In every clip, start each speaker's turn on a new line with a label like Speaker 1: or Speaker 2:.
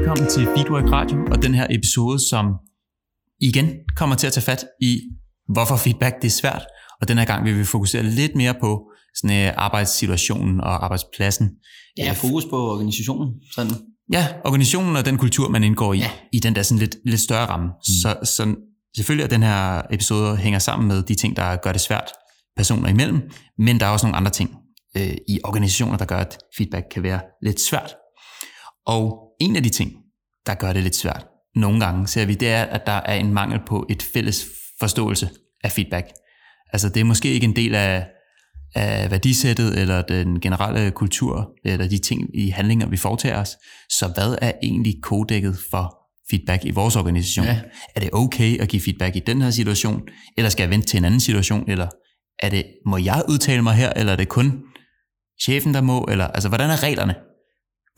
Speaker 1: velkommen til Feedwork Radio og den her episode, som igen kommer til at tage fat i, hvorfor feedback det er svært. Og den her gang vil vi fokusere lidt mere på sådan, uh, arbejdssituationen og arbejdspladsen.
Speaker 2: Ja, fokus på organisationen. Sådan.
Speaker 1: Ja, organisationen og den kultur, man indgår i, ja. i den der sådan lidt, lidt større ramme. Mm. Så, så selvfølgelig er den her episode hænger sammen med de ting, der gør det svært personer imellem, men der er også nogle andre ting øh, i organisationer, der gør, at feedback kan være lidt svært. Og en af de ting, der gør det lidt svært, nogle gange ser vi, det er, at der er en mangel på et fælles forståelse af feedback. Altså det er måske ikke en del af, af værdisættet, eller den generelle kultur, eller de ting i handlinger, vi foretager os. Så hvad er egentlig kodækket for feedback i vores organisation? Ja. Er det okay at give feedback i den her situation, eller skal jeg vente til en anden situation, eller er det, må jeg udtale mig her, eller er det kun chefen, der må, eller altså, hvordan er reglerne?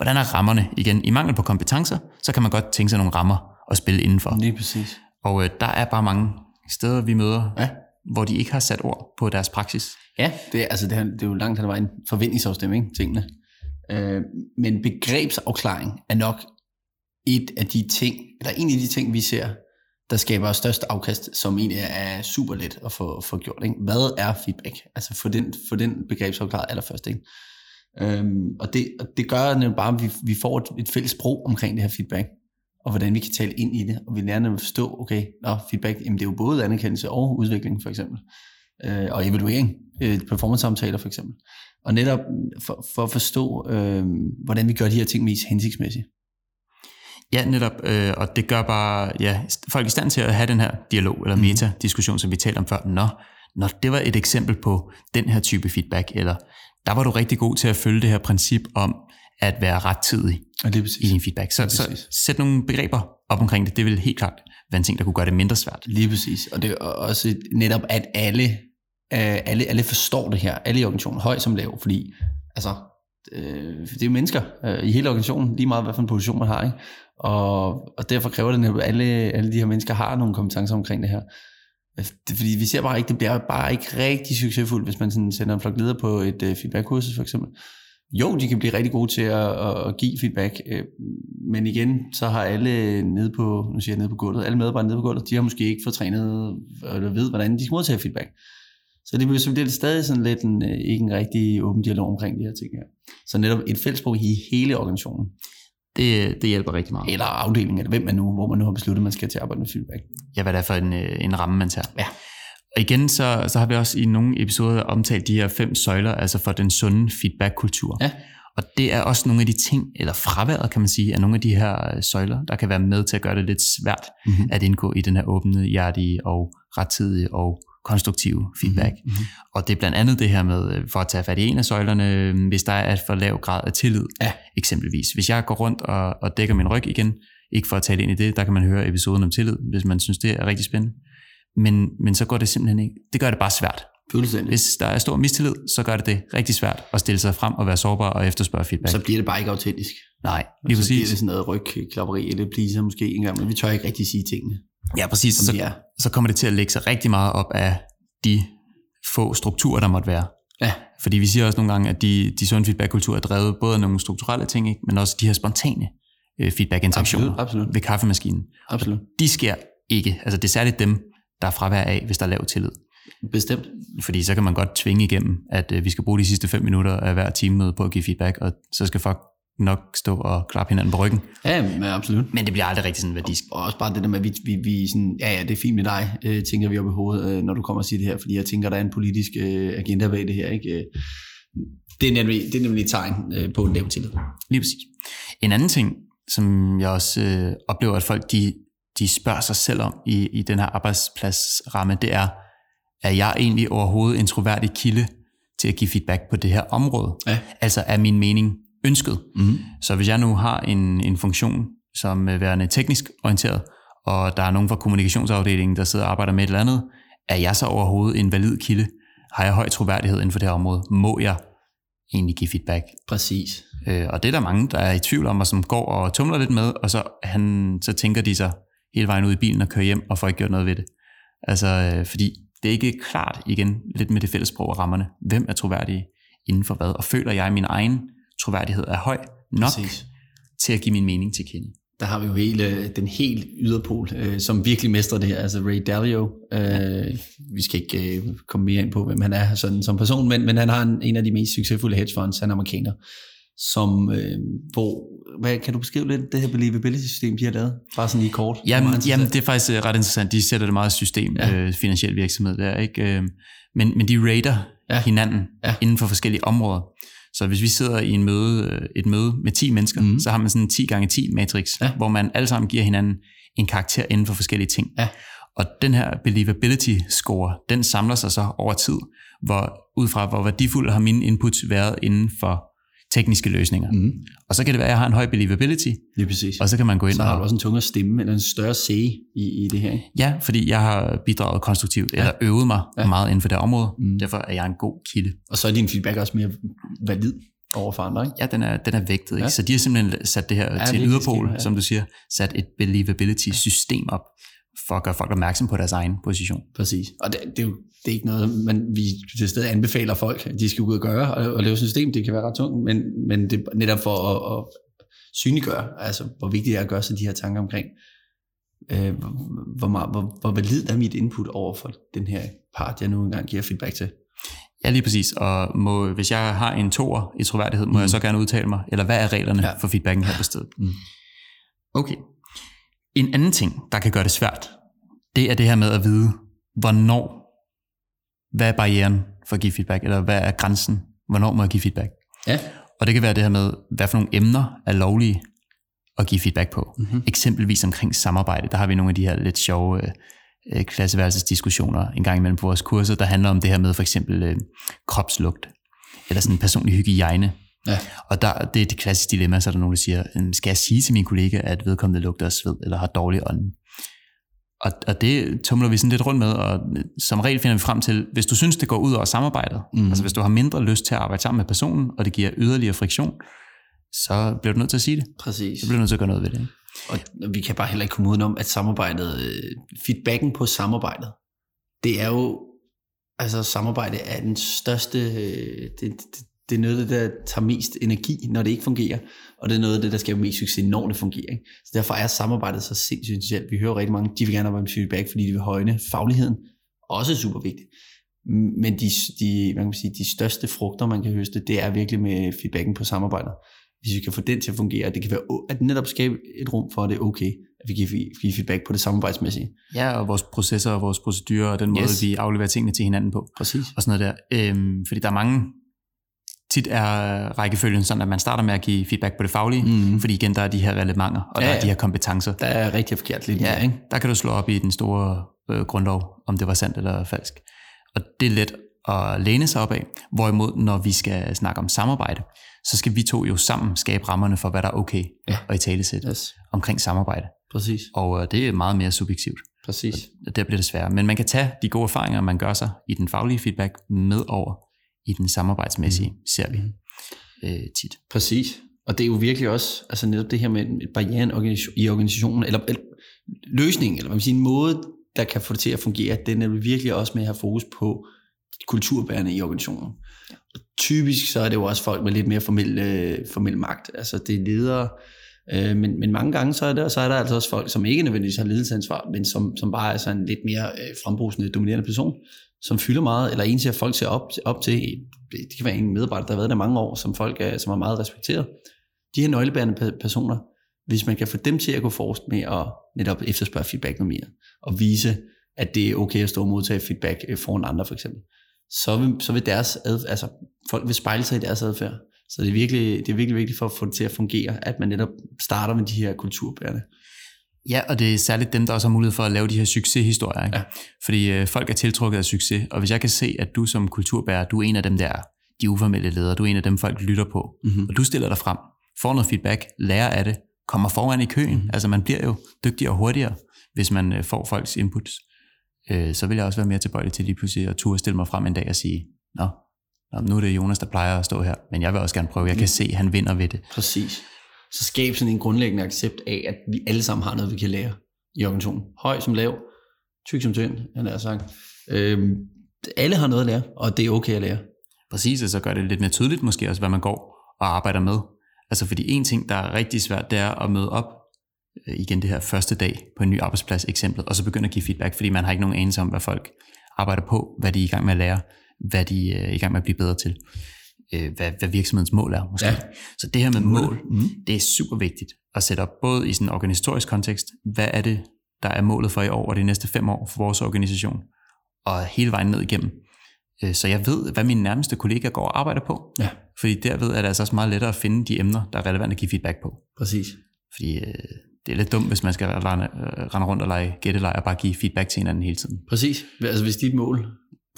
Speaker 1: Hvordan er rammerne? Igen, i mangel på kompetencer, så kan man godt tænke sig nogle rammer at spille indenfor.
Speaker 2: Lige præcis.
Speaker 1: Og øh, der er bare mange steder, vi møder, ja. hvor de ikke har sat ord på deres praksis.
Speaker 2: Ja, det er, altså, det er, det er jo langt hen ad vejen forventningsafstemning, tingene. Øh, men begrebsafklaring er nok et af de ting, eller en af de ting, vi ser, der skaber størst afkast, som egentlig er super let at få, få gjort. Ikke? Hvad er feedback? Altså få den, få den begrebsafklaret allerførst. Ikke? Øhm, og, det, og det gør nemlig bare, at vi, vi får et, et fælles sprog omkring det her feedback, og hvordan vi kan tale ind i det, og vi lærer nemlig at forstå, okay, nå, feedback, jamen det er jo både anerkendelse og udvikling for eksempel, øh, og evaluering, øh, performance-samtaler for eksempel. Og netop for, for at forstå, øh, hvordan vi gør de her ting mest hensigtsmæssigt.
Speaker 1: Ja, netop, øh, og det gør bare ja, folk i stand til at have den her dialog, eller mhm. meta-diskussion, som vi talte om før. Nå, når det var et eksempel på den her type feedback, eller der var du rigtig god til at følge det her princip om at være rettidig
Speaker 2: ja, det er
Speaker 1: i din feedback. Så, så sæt nogle begreber op omkring det. Det vil helt klart være en ting, der kunne gøre det mindre svært.
Speaker 2: Lige præcis. Og det er også netop, at alle, øh, alle, alle forstår det her. Alle i organisationen, høj som lav. Fordi altså, øh, det er mennesker øh, i hele organisationen, lige meget hvad for en position man har. Ikke? Og, og derfor kræver det, at alle, alle de her mennesker har nogle kompetencer omkring det her. Altså, fordi vi ser bare ikke, det bliver bare ikke rigtig succesfuldt, hvis man sådan sender en flok leder på et øh, feedback-kursus for eksempel. Jo, de kan blive rigtig gode til at, at, at give feedback, øh, men igen, så har alle nede på, nu siger jeg nede på gulvet, alle medarbejdere nede på gulvet, de har måske ikke fået trænet, øh, eller ved, hvordan de skal modtage feedback. Så det bliver, så det stadig sådan lidt en, øh, ikke en rigtig åben dialog omkring de her ting her. Så netop et fællesprog i hele organisationen.
Speaker 1: Det, det hjælper rigtig meget.
Speaker 2: Eller afdelingen, eller hvem man nu, hvor man nu har besluttet, at man skal til at arbejde med feedback.
Speaker 1: Ja, hvad det er for en, øh, en ramme, man tager.
Speaker 2: Ja.
Speaker 1: Og igen, så, så har vi også i nogle episoder omtalt de her fem søjler, altså for den sunde feedback-kultur.
Speaker 2: Ja.
Speaker 1: Og det er også nogle af de ting, eller fraværet kan man sige, af nogle af de her øh, søjler, der kan være med til at gøre det lidt svært mm-hmm. at indgå i den her åbne, hjertige og rettidige og konstruktive feedback. Mm-hmm. Og det er blandt andet det her med, øh, for at tage fat i en af søjlerne, hvis der er et for lav grad af tillid,
Speaker 2: ja.
Speaker 1: eksempelvis. Hvis jeg går rundt og, og dækker min ryg igen, ikke for at tale ind i det, der kan man høre episoden om tillid, hvis man synes, det er rigtig spændende. Men, men så går det simpelthen ikke. Det gør det bare svært. Hvis der er stor mistillid, så gør det det rigtig svært at stille sig frem og være sårbar og efterspørge feedback.
Speaker 2: Så bliver det bare ikke autentisk.
Speaker 1: Nej,
Speaker 2: lige præcis. Så bliver det sådan noget rygklapperi eller pleaser måske engang, men vi tør ikke rigtig sige tingene.
Speaker 1: Ja, præcis. Så, så kommer det til at lægge sig rigtig meget op af de få strukturer, der måtte være.
Speaker 2: Ja.
Speaker 1: Fordi vi siger også nogle gange, at de, de sunde feedback-kulturer er drevet både af nogle strukturelle ting, ikke? men også de her spontane øh, feedback-interaktioner
Speaker 2: absolut, absolut.
Speaker 1: ved kaffemaskinen.
Speaker 2: Absolut.
Speaker 1: Og de sker ikke. Altså det er særligt dem, der er fravær af, hvis der er lav tillid.
Speaker 2: Bestemt.
Speaker 1: Fordi så kan man godt tvinge igennem, at øh, vi skal bruge de sidste fem minutter af hver time med på at give feedback, og så skal folk nok stå og klappe hinanden på ryggen.
Speaker 2: Ja, men absolut.
Speaker 1: Men det bliver aldrig rigtig sådan værdisk.
Speaker 2: Og, og også bare det der med, at vi, vi, vi sådan, ja, ja, det er fint med dig, øh, tænker vi op i hovedet, øh, når du kommer og siger det her, fordi jeg tænker, der er en politisk øh, agenda bag det her, ikke? Øh, det er nemlig, det er nemlig et tegn øh, på en lav tillid.
Speaker 1: Lige præcis. En anden ting, som jeg også øh, oplever, at folk de, de spørger sig selv om i, i den her arbejdspladsramme, det er, er jeg egentlig overhovedet en troværdig kilde til at give feedback på det her område?
Speaker 2: Ja.
Speaker 1: Altså er min mening ønsket.
Speaker 2: Mm.
Speaker 1: Så hvis jeg nu har en, en funktion som er værende teknisk orienteret, og der er nogen fra kommunikationsafdelingen, der sidder og arbejder med et eller andet, er jeg så overhovedet en valid kilde? Har jeg høj troværdighed inden for det her område? Må jeg egentlig give feedback?
Speaker 2: Præcis.
Speaker 1: Øh, og det er der mange, der er i tvivl om, og som går og tumler lidt med, og så, han, så tænker de sig hele vejen ud i bilen og kører hjem, og får ikke gjort noget ved det. Altså, øh, fordi det er ikke klart igen, lidt med det fælles sprog og rammerne. Hvem er troværdige inden for hvad? Og føler jeg min egen troværdighed er høj nok Præcis. til at give min mening til kende.
Speaker 2: der har vi jo hele, den helt yderpol, øh, som virkelig mestrer det her, altså Ray Dalio. Øh, vi skal ikke øh, komme mere ind på, hvem han er sådan, som person, men, men han har en, en af de mest succesfulde hedge funds, han er amerikaner, som, øh, hvor, hvad, kan du beskrive lidt det her believability-system, de har lavet? Bare sådan lige kort.
Speaker 1: Jamen, jamen det er faktisk øh, ret interessant. De sætter det meget system, ja. øh, finansiel virksomhed der, ikke? Øh, men, men de rater ja. hinanden ja. inden for forskellige områder. Så hvis vi sidder i en møde, øh, et møde med 10 mennesker, mm. så har man sådan en 10 gange 10 matrix, ja. hvor man alle sammen giver hinanden en karakter inden for forskellige ting. Ja. Og den her believability score, den samler sig så over tid, hvor ud fra hvor værdifuld har mine inputs været inden for tekniske løsninger. Mm. Og så kan det være, at jeg har en høj believability.
Speaker 2: Det er præcis.
Speaker 1: Og så kan man gå ind
Speaker 2: Så har
Speaker 1: og...
Speaker 2: du også en tungere stemme, eller en større sige i, i det her. Ikke?
Speaker 1: Ja, fordi jeg har bidraget konstruktivt, ja. eller øvet mig ja. meget inden for det område. Mm. Derfor er jeg en god kilde.
Speaker 2: Og så er din feedback også mere valid over for andre, ikke?
Speaker 1: Ja, den er, den er vægtet. Ikke? Ja. Så de har simpelthen sat det her ja, til yderpol, ja. som du siger, sat et believability-system op, for at gøre folk opmærksom på deres egen position.
Speaker 2: Præcis. Og det, det er jo det er ikke noget, man, vi til stedet anbefaler folk, at de skal ud og gøre, og, og lave system, det kan være ret tungt, men, men det er netop for at, at synliggøre, altså hvor vigtigt det er at gøre sig de her tanker omkring, øh, hvor, meget, hvor, hvor valid er mit input over for den her part, jeg nu engang giver feedback til.
Speaker 1: Ja, lige præcis. Og må, hvis jeg har en toer i troværdighed, må mm. jeg så gerne udtale mig? Eller hvad er reglerne ja. for feedbacken her på stedet? Mm. Okay. En anden ting, der kan gøre det svært, det er det her med at vide, hvornår, hvad er barrieren for at give feedback, eller hvad er grænsen, hvornår må jeg give feedback? Ja. Og det kan være det her med, hvad for nogle emner er lovlige at give feedback på. Mm-hmm. Eksempelvis omkring samarbejde, der har vi nogle af de her lidt sjove øh, øh, klasseværelsesdiskussioner en gang imellem på vores kurser, der handler om det her med for eksempel øh, kropslugt, eller sådan en personlig hygiejne. Ja. Og der, det er det klassiske dilemma, så er der nogen, der siger, skal jeg sige til min kollega, at vedkommende lugter af sved, eller har dårlig ånd? Og, og det tumler vi sådan lidt rundt med, og som regel finder vi frem til, hvis du synes, det går ud over samarbejdet, mm. altså hvis du har mindre lyst til at arbejde sammen med personen, og det giver yderligere friktion, så bliver du nødt til at sige det.
Speaker 2: Præcis.
Speaker 1: Så bliver du nødt til at gøre noget ved det.
Speaker 2: Og vi kan bare heller ikke komme udenom, at samarbejdet, øh, feedbacken på samarbejdet, det er jo, altså samarbejde er den største, øh, det, det, det er noget af det, der tager mest energi, når det ikke fungerer, og det er noget af det, der skaber mest succes, når det fungerer. Ikke? Så derfor er samarbejdet så sindssygt essentielt. Vi hører rigtig mange, de vil gerne arbejde med feedback, fordi de vil højne fagligheden. Også super vigtigt. Men de, de, man kan sige, de største frugter, man kan høste, det er virkelig med feedbacken på samarbejdet hvis vi kan få den til at fungere, det kan være, at netop skabe et rum for, at det er okay, at vi giver feedback på det samarbejdsmæssige.
Speaker 1: Ja, og vores processer og vores procedurer, og den måde, yes. vi afleverer tingene til hinanden på.
Speaker 2: Præcis.
Speaker 1: Og sådan noget der. Øhm, fordi der er mange, tit er rækkefølgen sådan, at man starter med at give feedback på det faglige, mm. fordi igen, der er de her relevanter, og ja, der er de her kompetencer.
Speaker 2: Der er rigtig forkert lidt
Speaker 1: ja, ikke? Der kan du slå op i den store øh, grundlov, om det var sandt eller falsk. Og det er let at læne sig op af, hvorimod når vi skal snakke om samarbejde, så skal vi to jo sammen skabe rammerne for, hvad der er okay ja. og i talesæt yes. omkring samarbejde.
Speaker 2: Præcis.
Speaker 1: Og øh, det er meget mere subjektivt.
Speaker 2: Præcis.
Speaker 1: Og der bliver det sværere. Men man kan tage de gode erfaringer, man gør sig i den faglige feedback med over i den samarbejdsmæssige, mm. ser vi mm. øh, tit.
Speaker 2: Præcis. Og det er jo virkelig også altså netop det her med barrieren i organisationen, eller, eller løsningen, eller hvad man siger, en måde, der kan få det til at fungere, den er virkelig også med at have fokus på kulturbærende i organisationen. Og typisk så er det jo også folk med lidt mere formel, øh, formel magt. Altså det er ledere, øh, Øh, men, men mange gange så er, der, så er der altså også folk, som ikke nødvendigvis har ledelsesansvar, men som, som bare er sådan en lidt mere øh, frembrusende, dominerende person, som fylder meget, eller en til folk ser op, op til. Det kan være en medarbejder, der har været der mange år, som folk er, som er meget respekteret. De her nøglebærende personer, hvis man kan få dem til at gå forrest med at netop efterspørge feedback noget mere, og vise, at det er okay at stå og modtage feedback øh, foran andre for eksempel, så vil, så vil deres ad, altså folk vil spejle sig i deres adfærd. Så det er, virkelig, det er virkelig vigtigt for at få det til at fungere, at man netop starter med de her kulturbærende.
Speaker 1: Ja, og det er særligt dem, der også har mulighed for at lave de her succeshistorier. Ikke? Ja. Fordi øh, folk er tiltrukket af succes, og hvis jeg kan se, at du som kulturbærer, du er en af dem der, de uformelle ledere, du er en af dem, folk lytter på, mm-hmm. og du stiller dig frem, får noget feedback, lærer af det, kommer foran i køen. Mm-hmm. Altså man bliver jo dygtigere og hurtigere, hvis man øh, får folks inputs øh, så vil jeg også være mere tilbøjelig til lige pludselig at turde stille mig frem en dag og sige, nå, nå, nu er det Jonas, der plejer at stå her, men jeg vil også gerne prøve, jeg kan se, at han vinder ved det.
Speaker 2: Præcis. Så skab sådan en grundlæggende accept af, at vi alle sammen har noget, vi kan lære i organisationen. Høj som lav, tyk som tynd, han har sagt. Øhm, alle har noget at lære, og det er okay at lære.
Speaker 1: Præcis, og så gør det lidt mere tydeligt måske også, hvad man går og arbejder med. Altså fordi en ting, der er rigtig svært, det er at møde op øh, igen det her første dag på en ny arbejdsplads eksempel, og så begynde at give feedback, fordi man har ikke nogen anelse om, hvad folk arbejder på, hvad de er i gang med at lære, hvad de øh, er i gang med at blive bedre til, øh, hvad, hvad virksomhedens mål er måske. Ja. Så det her med mål, mm. det er super vigtigt at sætte op, både i sådan en organisatorisk kontekst, hvad er det, der er målet for i år og de næste fem år for vores organisation, og hele vejen ned igennem. Øh, så jeg ved, hvad mine nærmeste kollegaer går og arbejder på. Ja. Fordi derved er det altså også meget lettere at finde de emner, der er relevant at give feedback på.
Speaker 2: Præcis.
Speaker 1: Fordi det er lidt dumt, hvis man skal rende, rende rundt og lege gættelej og bare give feedback til hinanden hele tiden.
Speaker 2: Præcis. Altså hvis dit mål,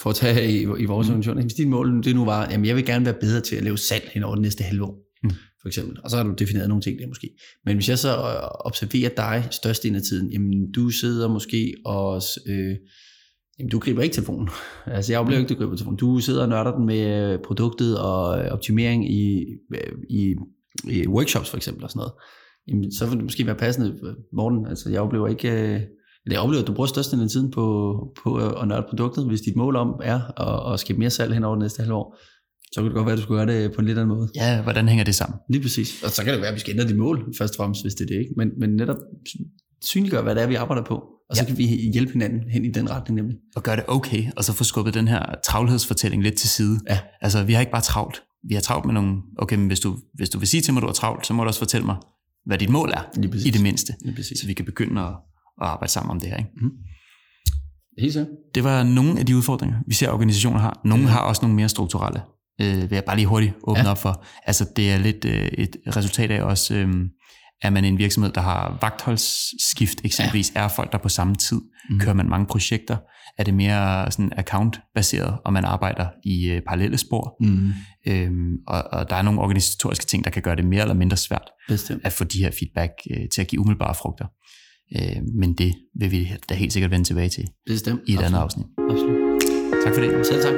Speaker 2: for at tage i, i vores mm. organisation, hvis dit mål det nu var, jamen jeg vil gerne være bedre til at lave salg hen over det næste halve år, mm. for eksempel. Og så har du defineret nogle ting der måske. Men hvis jeg så observerer dig størstedelen af tiden, jamen du sidder måske og øh, Jamen, du griber ikke telefonen. Altså, jeg oplever ikke, at du griber telefonen. Du sidder og nørder den med øh, produktet og øh, optimering i, i, i workshops for eksempel og sådan noget. Jamen, så vil det måske være passende, øh, Morten. Altså, jeg oplever ikke... Jeg oplever, at du bruger størstedelen af tiden på, på at nørde produktet. Hvis dit mål om er at, at skabe mere salg hen over det næste halve år, så kan det godt være, at du skulle gøre det på en lidt anden måde.
Speaker 1: Ja, hvordan hænger det sammen?
Speaker 2: Lige præcis. Og så kan det være, at vi skal ændre de mål, først og fremmest, hvis det er det. Ikke? Men, men netop synliggøre, hvad det er, vi arbejder på. Og så ja. kan vi hjælpe hinanden hen i den retning nemlig.
Speaker 1: Og gøre det okay, og så få skubbet den her travlhedsfortælling lidt til side. Ja. Altså, vi har ikke bare travlt. Vi har travlt med nogle, okay, men hvis du, hvis du vil sige til mig, at du har travlt, så må du også fortælle mig, hvad dit mål er, i det mindste. Så vi kan begynde at, at arbejde sammen om det her. Ikke? Mm.
Speaker 2: Helt.
Speaker 1: Det var nogle af de udfordringer, vi ser organisationer har. Nogle har også nogle mere strukturelle. Øh, vil jeg bare lige hurtigt åbne ja. op for. Altså, det er lidt øh, et resultat af også... Øh, er man en virksomhed, der har vagtholdsskift eksempelvis, ja. er folk der på samme tid, mm. kører man mange projekter, er det mere sådan account-baseret, og man arbejder i øh, parallelle spor, mm. øhm, og, og der er nogle organisatoriske ting, der kan gøre det mere eller mindre svært Bestemt. at få de her feedback øh, til at give umiddelbare frugter. Øh, men det vil vi da helt sikkert vende tilbage til
Speaker 2: Bestemt.
Speaker 1: i et Absolut. andet afsnit.
Speaker 2: Absolut.
Speaker 1: Tak for det.
Speaker 2: Selv tak.